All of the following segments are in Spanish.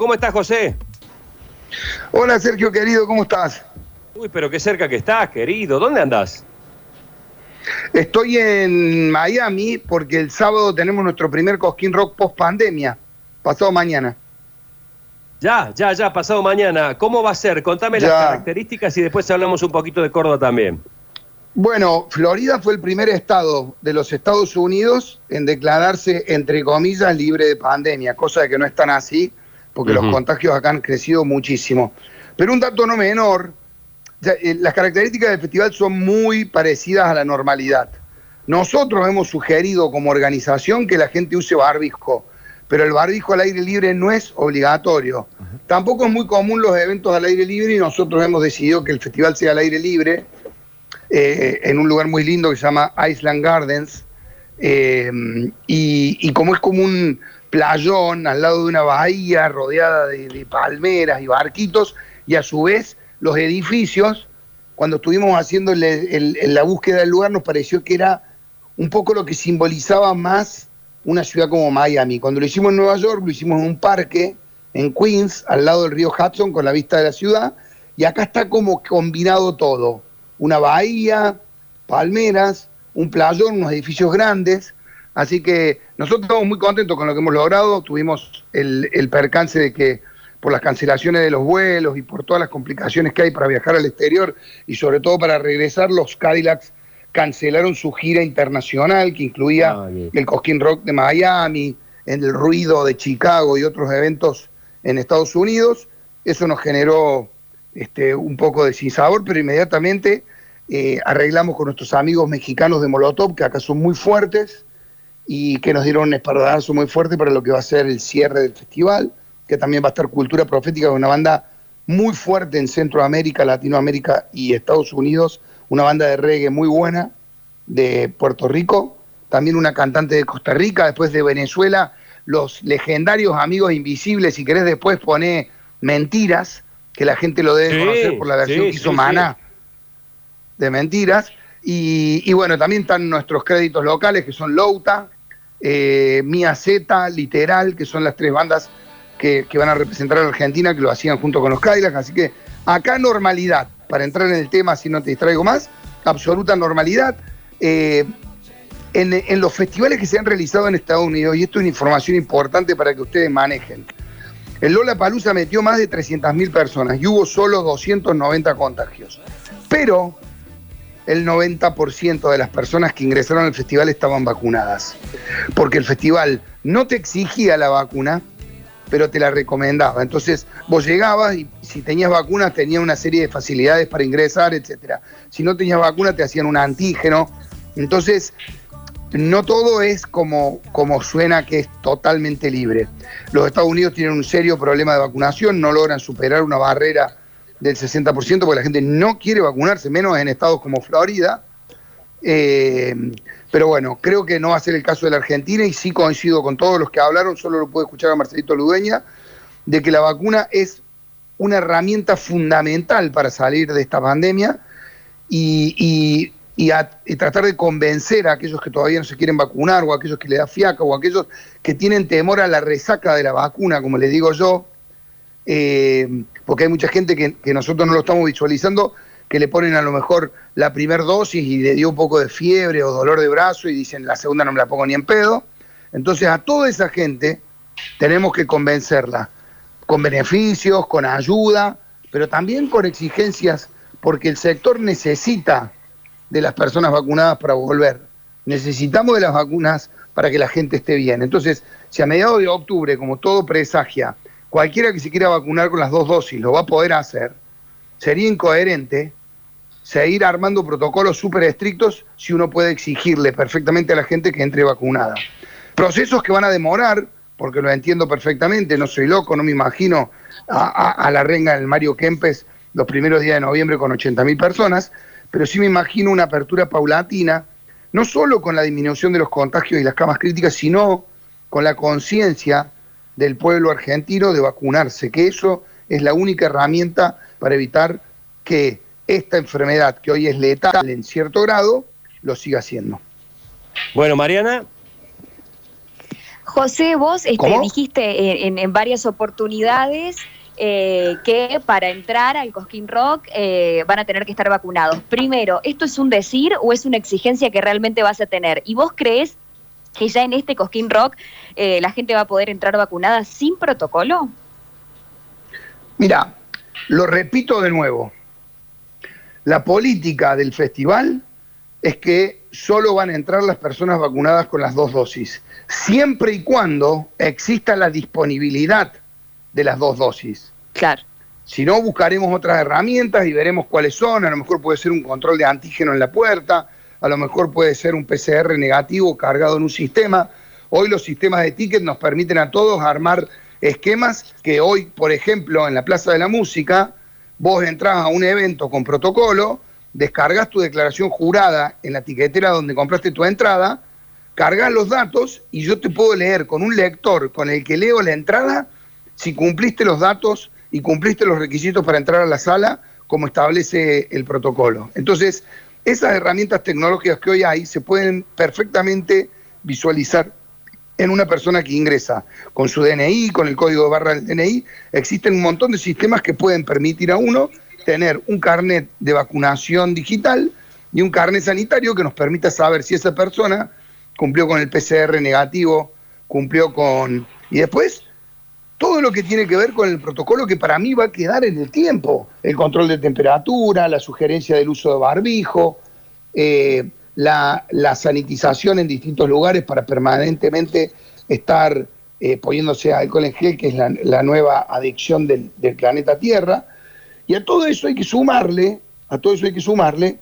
¿Cómo estás, José? Hola, Sergio, querido, ¿cómo estás? Uy, pero qué cerca que estás, querido. ¿Dónde andás? Estoy en Miami porque el sábado tenemos nuestro primer Cosquín Rock post pandemia, pasado mañana. Ya, ya, ya, pasado mañana. ¿Cómo va a ser? Contame las características y después hablamos un poquito de Córdoba también. Bueno, Florida fue el primer estado de los Estados Unidos en declararse, entre comillas, libre de pandemia, cosa de que no es tan así, porque los contagios acá han crecido muchísimo. Pero un dato no menor, eh, las características del festival son muy parecidas a la normalidad. Nosotros hemos sugerido como organización que la gente use barbijo, pero el barbijo al aire libre no es obligatorio. Tampoco es muy común los eventos al aire libre y nosotros hemos decidido que el festival sea al aire libre eh, en un lugar muy lindo que se llama Island Gardens. eh, y, y como es como un playón al lado de una bahía rodeada de, palmeras y barquitos, y a su vez los edificios, cuando estuvimos haciendo la búsqueda del lugar, nos pareció que era un poco lo que simbolizaba más una ciudad como Miami. Cuando lo hicimos en Nueva York, lo hicimos en un parque en Queens, al lado del río Hudson, con la vista de la ciudad, y acá está como combinado todo. Una bahía, palmeras, un playón, unos edificios grandes. Así que nosotros estamos muy contentos con lo que hemos logrado. Tuvimos el, el percance de que por las cancelaciones de los vuelos y por todas las complicaciones que hay para viajar al exterior y sobre todo para regresar, los Cadillacs cancelaron su gira internacional que incluía Ah, el Cosquín Rock de Miami, el ruido de Chicago y otros eventos en Estados Unidos. Eso nos generó este, un poco de sinsabor, pero inmediatamente eh, arreglamos con nuestros amigos mexicanos de Molotov, que acá son muy fuertes y que nos dieron un espaldarazo muy fuerte para lo que va a ser el cierre del festival, que también va a estar Cultura Profética, una banda muy fuerte en Centroamérica, Latinoamérica y Estados Unidos, una banda de reggae muy buena de Puerto Rico, también una cantante de Costa Rica, después de Venezuela, los legendarios amigos invisibles, si querés después poner mentiras, que la gente lo debe Sí, conocer por la versión sí, que hizo sí, Maná de mentiras. Y, y bueno, también están nuestros créditos locales, que son Louta, eh, Mia Z, Literal, que son las tres bandas que, van a representar a Argentina, que lo hacían junto con los Cadillacs. Así que acá normalidad, para entrar en el tema, si no te distraigo más, absoluta normalidad. Eh, en, en los festivales que se han realizado en Estados Unidos, y esto es una información importante para que ustedes manejen, el Lola Palusa metió más de 300.000 personas y hubo solo 290 contagios. Pero el 90% de las personas que ingresaron al festival estaban vacunadas. Porque el festival no te exigía la vacuna, pero te la recomendaba. Entonces vos llegabas y si tenías vacuna tenías una serie de facilidades para ingresar, etcétera. Si no tenías vacuna te hacían un antígeno. Entonces no todo es como, como suena que es totalmente libre. Los Estados Unidos tienen un serio problema de vacunación, no logran superar una barrera del 60% porque la gente no quiere vacunarse, menos en estados como Florida. Eh, pero bueno, creo que no va a ser el caso de la Argentina y sí coincido con todos los que hablaron, solo lo puedo escuchar a Marcelito Ludeña, de que la vacuna es una herramienta fundamental para salir de esta pandemia y, y- y a- tratar de convencer a aquellos que todavía no se quieren vacunar o a aquellos que le da fiaca o a aquellos que tienen temor a la resaca de la vacuna, como les digo yo, eh, porque hay mucha gente que, nosotros no lo estamos visualizando, que le ponen a lo mejor la primer dosis y le dio un poco de fiebre o dolor de brazo y dicen la segunda no me la pongo ni en pedo. Entonces a toda esa gente tenemos que convencerla con beneficios, con ayuda, pero también con exigencias, porque el sector necesita de las personas vacunadas para volver. Necesitamos de las vacunas para que la gente esté bien. Entonces, si a mediados de octubre, como todo presagia, cualquiera que se quiera vacunar con las dos dosis lo va a poder hacer, sería incoherente seguir armando protocolos súper estrictos si uno puede exigirle perfectamente a la gente que entre vacunada. Procesos que van a demorar, porque lo entiendo perfectamente, no soy loco, no me imagino a, a- la renga del Mario Kempes los primeros días de noviembre con 80.000 personas, pero sí me imagino una apertura paulatina, no solo con la disminución de los contagios y las camas críticas, sino con la conciencia del pueblo argentino de vacunarse, que eso es la única herramienta para evitar que esta enfermedad, que hoy es letal en cierto grado, lo siga siendo. Bueno, Mariana, José, vos este, dijiste en, varias oportunidades eh, que para entrar al Cosquín Rock eh, van a tener que estar vacunados. Primero, ¿esto es un decir o es una exigencia que realmente vas a tener? ¿Y vos crees que ya en este Cosquín Rock eh, la gente va a poder entrar vacunada sin protocolo? Mira, lo repito de nuevo. La política del festival es que solo van a entrar las personas vacunadas con las dos dosis, siempre y cuando exista la disponibilidad de las dos dosis. Claro. Si no, buscaremos otras herramientas y veremos cuáles son. A lo mejor puede ser un control de antígeno en la puerta, a lo mejor puede ser un PCR negativo cargado en un sistema. Hoy los sistemas de ticket nos permiten a todos armar esquemas que hoy, por ejemplo, en la Plaza de la Música, vos entras a un evento con protocolo, descargas tu declaración jurada en la tiquetera donde compraste tu entrada, cargas los datos y yo te puedo leer con un lector con el que leo la entrada si cumpliste los datos y cumpliste los requisitos para entrar a la sala como establece el protocolo. Entonces, esas herramientas tecnológicas que hoy hay se pueden perfectamente visualizar en una persona que ingresa con su DNI, con el código de barra del DNI. Existen un montón de sistemas que pueden permitir a uno tener un carnet de vacunación digital y un carnet sanitario que nos permita saber si esa persona cumplió con el PCR negativo, cumplió con... Y después todo lo que tiene que ver con el protocolo que para mí va a quedar en el tiempo. El control de temperatura, la sugerencia del uso de barbijo, eh, la, sanitización en distintos lugares para permanentemente estar eh, poniéndose alcohol en gel, que es la, nueva adicción del, planeta Tierra. Y a todo eso hay que sumarle, a todo eso hay que sumarle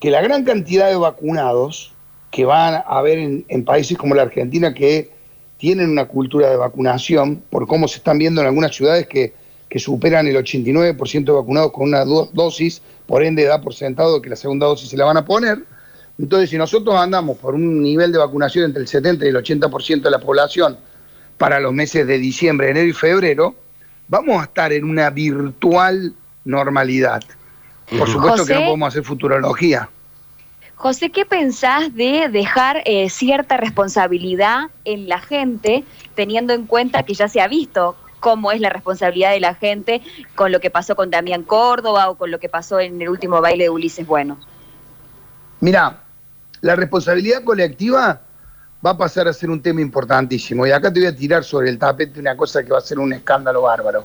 que la gran cantidad de vacunados que van a haber en países como la Argentina, que tienen una cultura de vacunación, por cómo se están viendo en algunas ciudades que, superan el 89% de vacunados con una dosis, por ende da por sentado que la segunda dosis se la van a poner. Entonces, si nosotros andamos por un nivel de vacunación entre el 70 y el 80% de la población para los meses de diciembre, enero y febrero, vamos a estar en una virtual normalidad. Por supuesto que no podemos hacer futurología. José, ¿qué pensás de dejar eh, cierta responsabilidad en la gente, teniendo en cuenta que ya se ha visto cómo es la responsabilidad de la gente con lo que pasó con Damián Córdoba o con lo que pasó en el último baile de Ulises Bueno? Mira, la responsabilidad colectiva va a pasar a ser un tema importantísimo. Y acá te voy a tirar sobre el tapete una cosa que va a ser un escándalo bárbaro.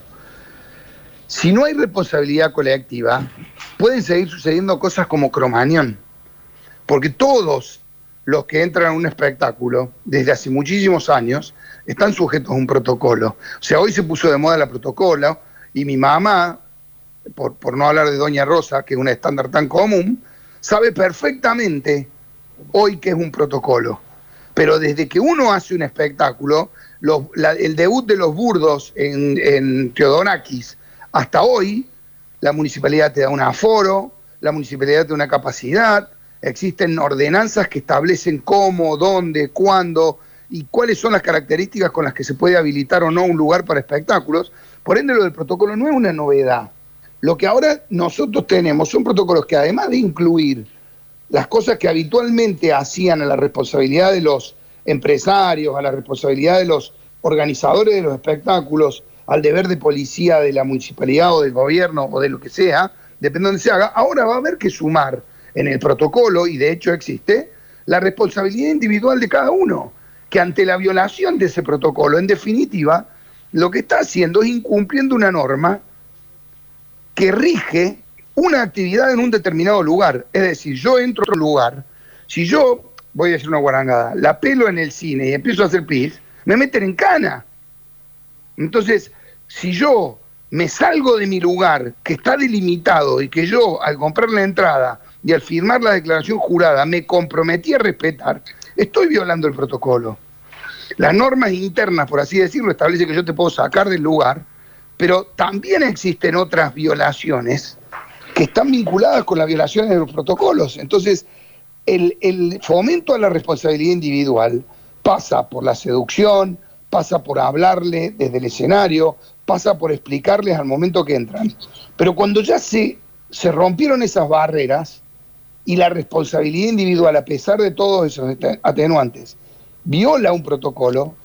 Si no hay responsabilidad colectiva, pueden seguir sucediendo cosas como Cromañón porque todos los que entran a un espectáculo desde hace muchísimos años están sujetos a un protocolo. O sea, hoy se puso de moda la protocolo y mi mamá, por, por no hablar de Doña Rosa, que es un estándar tan común, sabe perfectamente hoy que es un protocolo. Pero desde que uno hace un espectáculo, el debut de los burdos en, en hasta hoy, la municipalidad te da un aforo, la municipalidad te da una capacidad, existen ordenanzas que establecen cómo, dónde, cuándo y cuáles son las características con las que se puede habilitar o no un lugar para espectáculos. Por ende, lo del protocolo no es una novedad. Lo que ahora nosotros tenemos son protocolos que además de incluir las cosas que habitualmente hacían a la responsabilidad de los empresarios, a la responsabilidad de los organizadores de los espectáculos, al deber de policía de la municipalidad o del gobierno o de lo que sea, depende de se haga, ahora va a haber que sumar en el protocolo, y de hecho existe, la responsabilidad individual de cada uno, que ante la violación de ese protocolo, en definitiva, lo que está haciendo es incumpliendo una norma que rige una actividad en un determinado lugar. Es decir, yo entro a otro lugar, si yo, voy a hacer una guarangada, la pelo en el cine y empiezo a hacer pis, me meten en cana. Entonces, si yo me salgo de mi lugar, que está delimitado y que yo, al comprar la entrada, y al firmar la declaración jurada me comprometí a respetar, estoy violando el protocolo. Las normas internas, por así decirlo, establecen que yo te puedo sacar del lugar, pero también existen otras violaciones que están vinculadas con las violaciones de los protocolos. Entonces, el, el fomento a la responsabilidad individual pasa por la seducción, pasa por hablarle desde el escenario, pasa por explicarles al momento que entran. Pero cuando ya se, se rompieron esas barreras, y la responsabilidad individual, a pesar de todos esos atenuantes, viola un protocolo,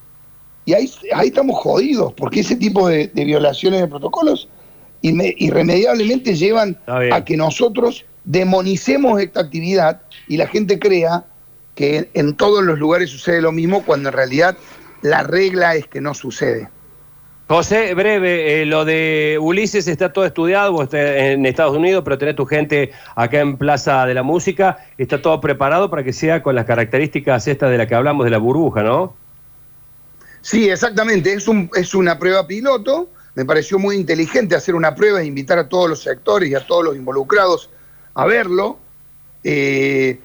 Y ahí, ahí estamos jodidos, porque ese tipo de, violaciones de protocolos irremediablemente llevan a que nosotros demonicemos esta actividad y la gente crea que en todos los lugares sucede lo mismo cuando en realidad la regla es que no sucede. José, breve, eh, lo de Ulises está todo estudiado, vos en Estados Unidos, pero tenés tu gente acá en Plaza de la Música, está todo preparado para que sea con las características estas de las que hablamos de la burbuja, ¿no? Sí, exactamente, es, un, es una prueba piloto, me pareció muy inteligente hacer una prueba e invitar a todos los sectores y a todos los involucrados a verlo. Eh,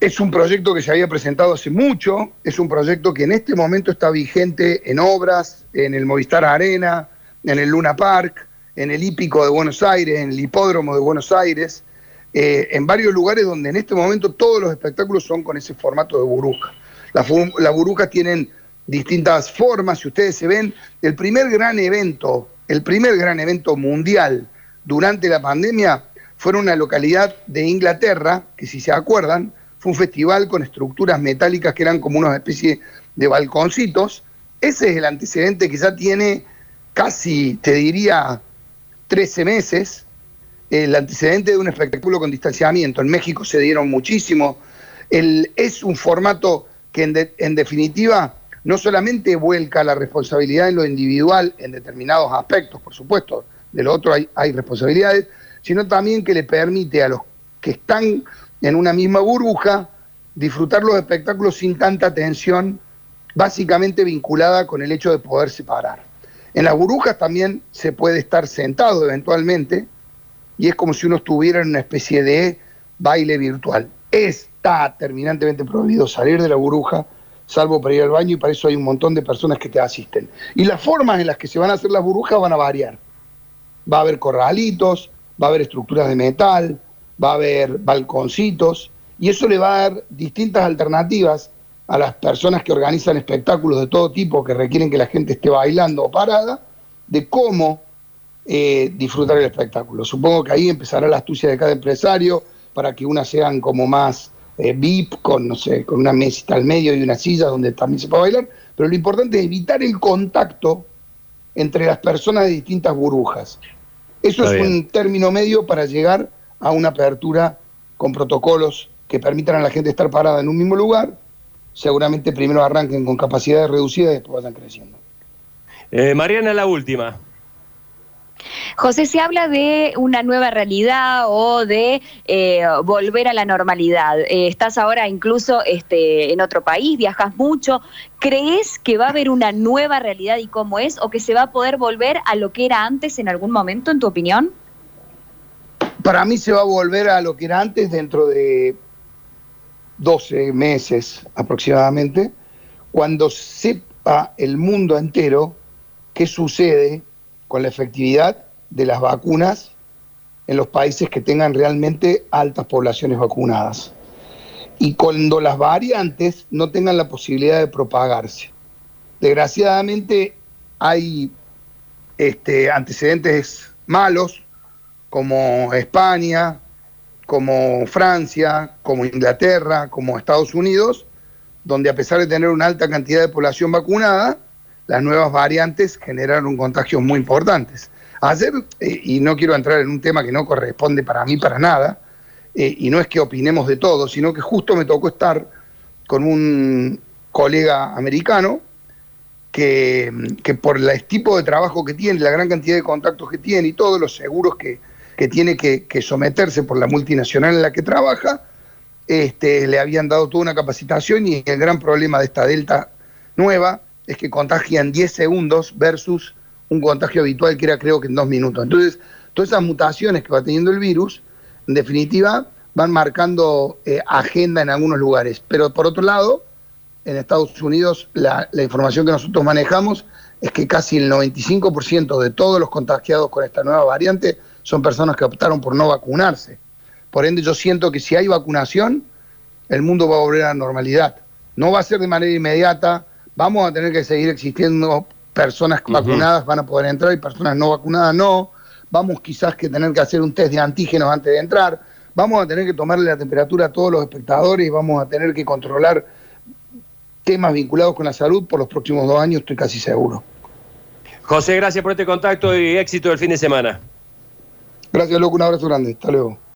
es un proyecto que se había presentado hace mucho, es un proyecto que en este momento está vigente en obras, en el Movistar Arena, en el Luna Park, en el Hípico de Buenos Aires, en el Hipódromo de Buenos Aires, eh, en varios lugares donde en este momento todos los espectáculos son con ese formato de burbuja. Las, burbujas tienen distintas formas, si ustedes se ven, el primer gran evento, el primer gran evento mundial durante la pandemia fue en una localidad de Inglaterra, que si se acuerdan, fue un festival con estructuras metálicas que eran como una especie de balconcitos. Ese es el antecedente que ya tiene casi, te diría, 13 meses, el antecedente de un espectáculo con distanciamiento. En México se dieron muchísimo. Es un formato que en, definitiva no solamente vuelca la responsabilidad en lo individual en determinados aspectos, por supuesto, de lo otro hay responsabilidades, sino también que le permite a los que están en una misma burbuja, disfrutar los espectáculos sin tanta tensión, básicamente vinculada con el hecho de poder separar. En las burbujas también se puede estar sentado eventualmente y es como si uno estuviera en una especie de baile virtual. Está terminantemente prohibido salir de la burbuja, salvo para ir al baño y para eso hay un montón de personas que te asisten. Y las formas en las que se van a hacer las burbujas van a variar. Va a haber corralitos, va a haber estructuras de metal, va a haber balconcitos, y eso le va a dar distintas alternativas a las personas que organizan espectáculos de todo tipo que requieren que la gente esté bailando o parada, de cómo eh, disfrutar el espectáculo. Supongo que ahí empezará la astucia de cada empresario para que unas sean como más eh, VIP, con, no sé, con una mesita al medio y una silla donde también se puede bailar, pero lo importante es evitar el contacto entre las personas de distintas burbujas. Eso es un término medio para llegar a una apertura con protocolos que permitan a la gente estar parada en un mismo lugar. Seguramente primero arranquen con capacidades reducidas y después vayan creciendo. Eh, Mariana, la última. José, se habla de una nueva realidad o de eh, volver a la normalidad. Eh, estás ahora incluso este, en otro país, viajas mucho. ¿Crees que va a haber una nueva realidad y cómo es o que se va a poder volver a lo que era antes en algún momento, en tu opinión? Para mí se va a volver a lo que era antes dentro de 12 meses aproximadamente, cuando sepa el mundo entero qué sucede con la efectividad de las vacunas en los países que tengan realmente altas poblaciones vacunadas. Y cuando las variantes no tengan la posibilidad de propagarse. Desgraciadamente hay este, antecedentes malos, como España, como Francia, como Inglaterra, como Estados Unidos, donde a pesar de tener una alta cantidad de población vacunada, las nuevas variantes generaron contagios muy importantes. Ayer, eh, y no quiero entrar en un tema que no corresponde para mí para nada, eh, y no es que opinemos de todo, sino que justo me tocó estar con un colega americano que, por el tipo de trabajo que tiene, la gran cantidad de contactos que tiene y todos los seguros que, tiene que, someterse por la multinacional en la que trabaja, este, le habían dado toda una capacitación y el gran problema de esta delta nueva es que contagia en 10 segundos versus un contagio habitual que era creo que en dos minutos. Entonces, todas esas mutaciones que va teniendo el virus, en definitiva, van marcando eh, agenda en algunos lugares. Pero por otro lado, en Estados Unidos la, la información que nosotros manejamos es que casi el 95% de todos los contagiados con esta nueva variante son personas que optaron por no vacunarse. Por ende, yo siento que si hay vacunación, el mundo va a volver a la normalidad. No va a ser de manera inmediata, vamos a tener que seguir existiendo personas vacunadas van a poder entrar y personas no vacunadas no. Vamos quizás que tener que hacer un test de antígenos antes de entrar. Vamos a tener que tomarle la temperatura a todos los espectadores y vamos a tener que controlar temas vinculados con la salud por los próximos dos años, estoy casi seguro. José, gracias por este contacto y éxito el fin de semana. Gracias, loco, un abrazo grande. Hasta luego.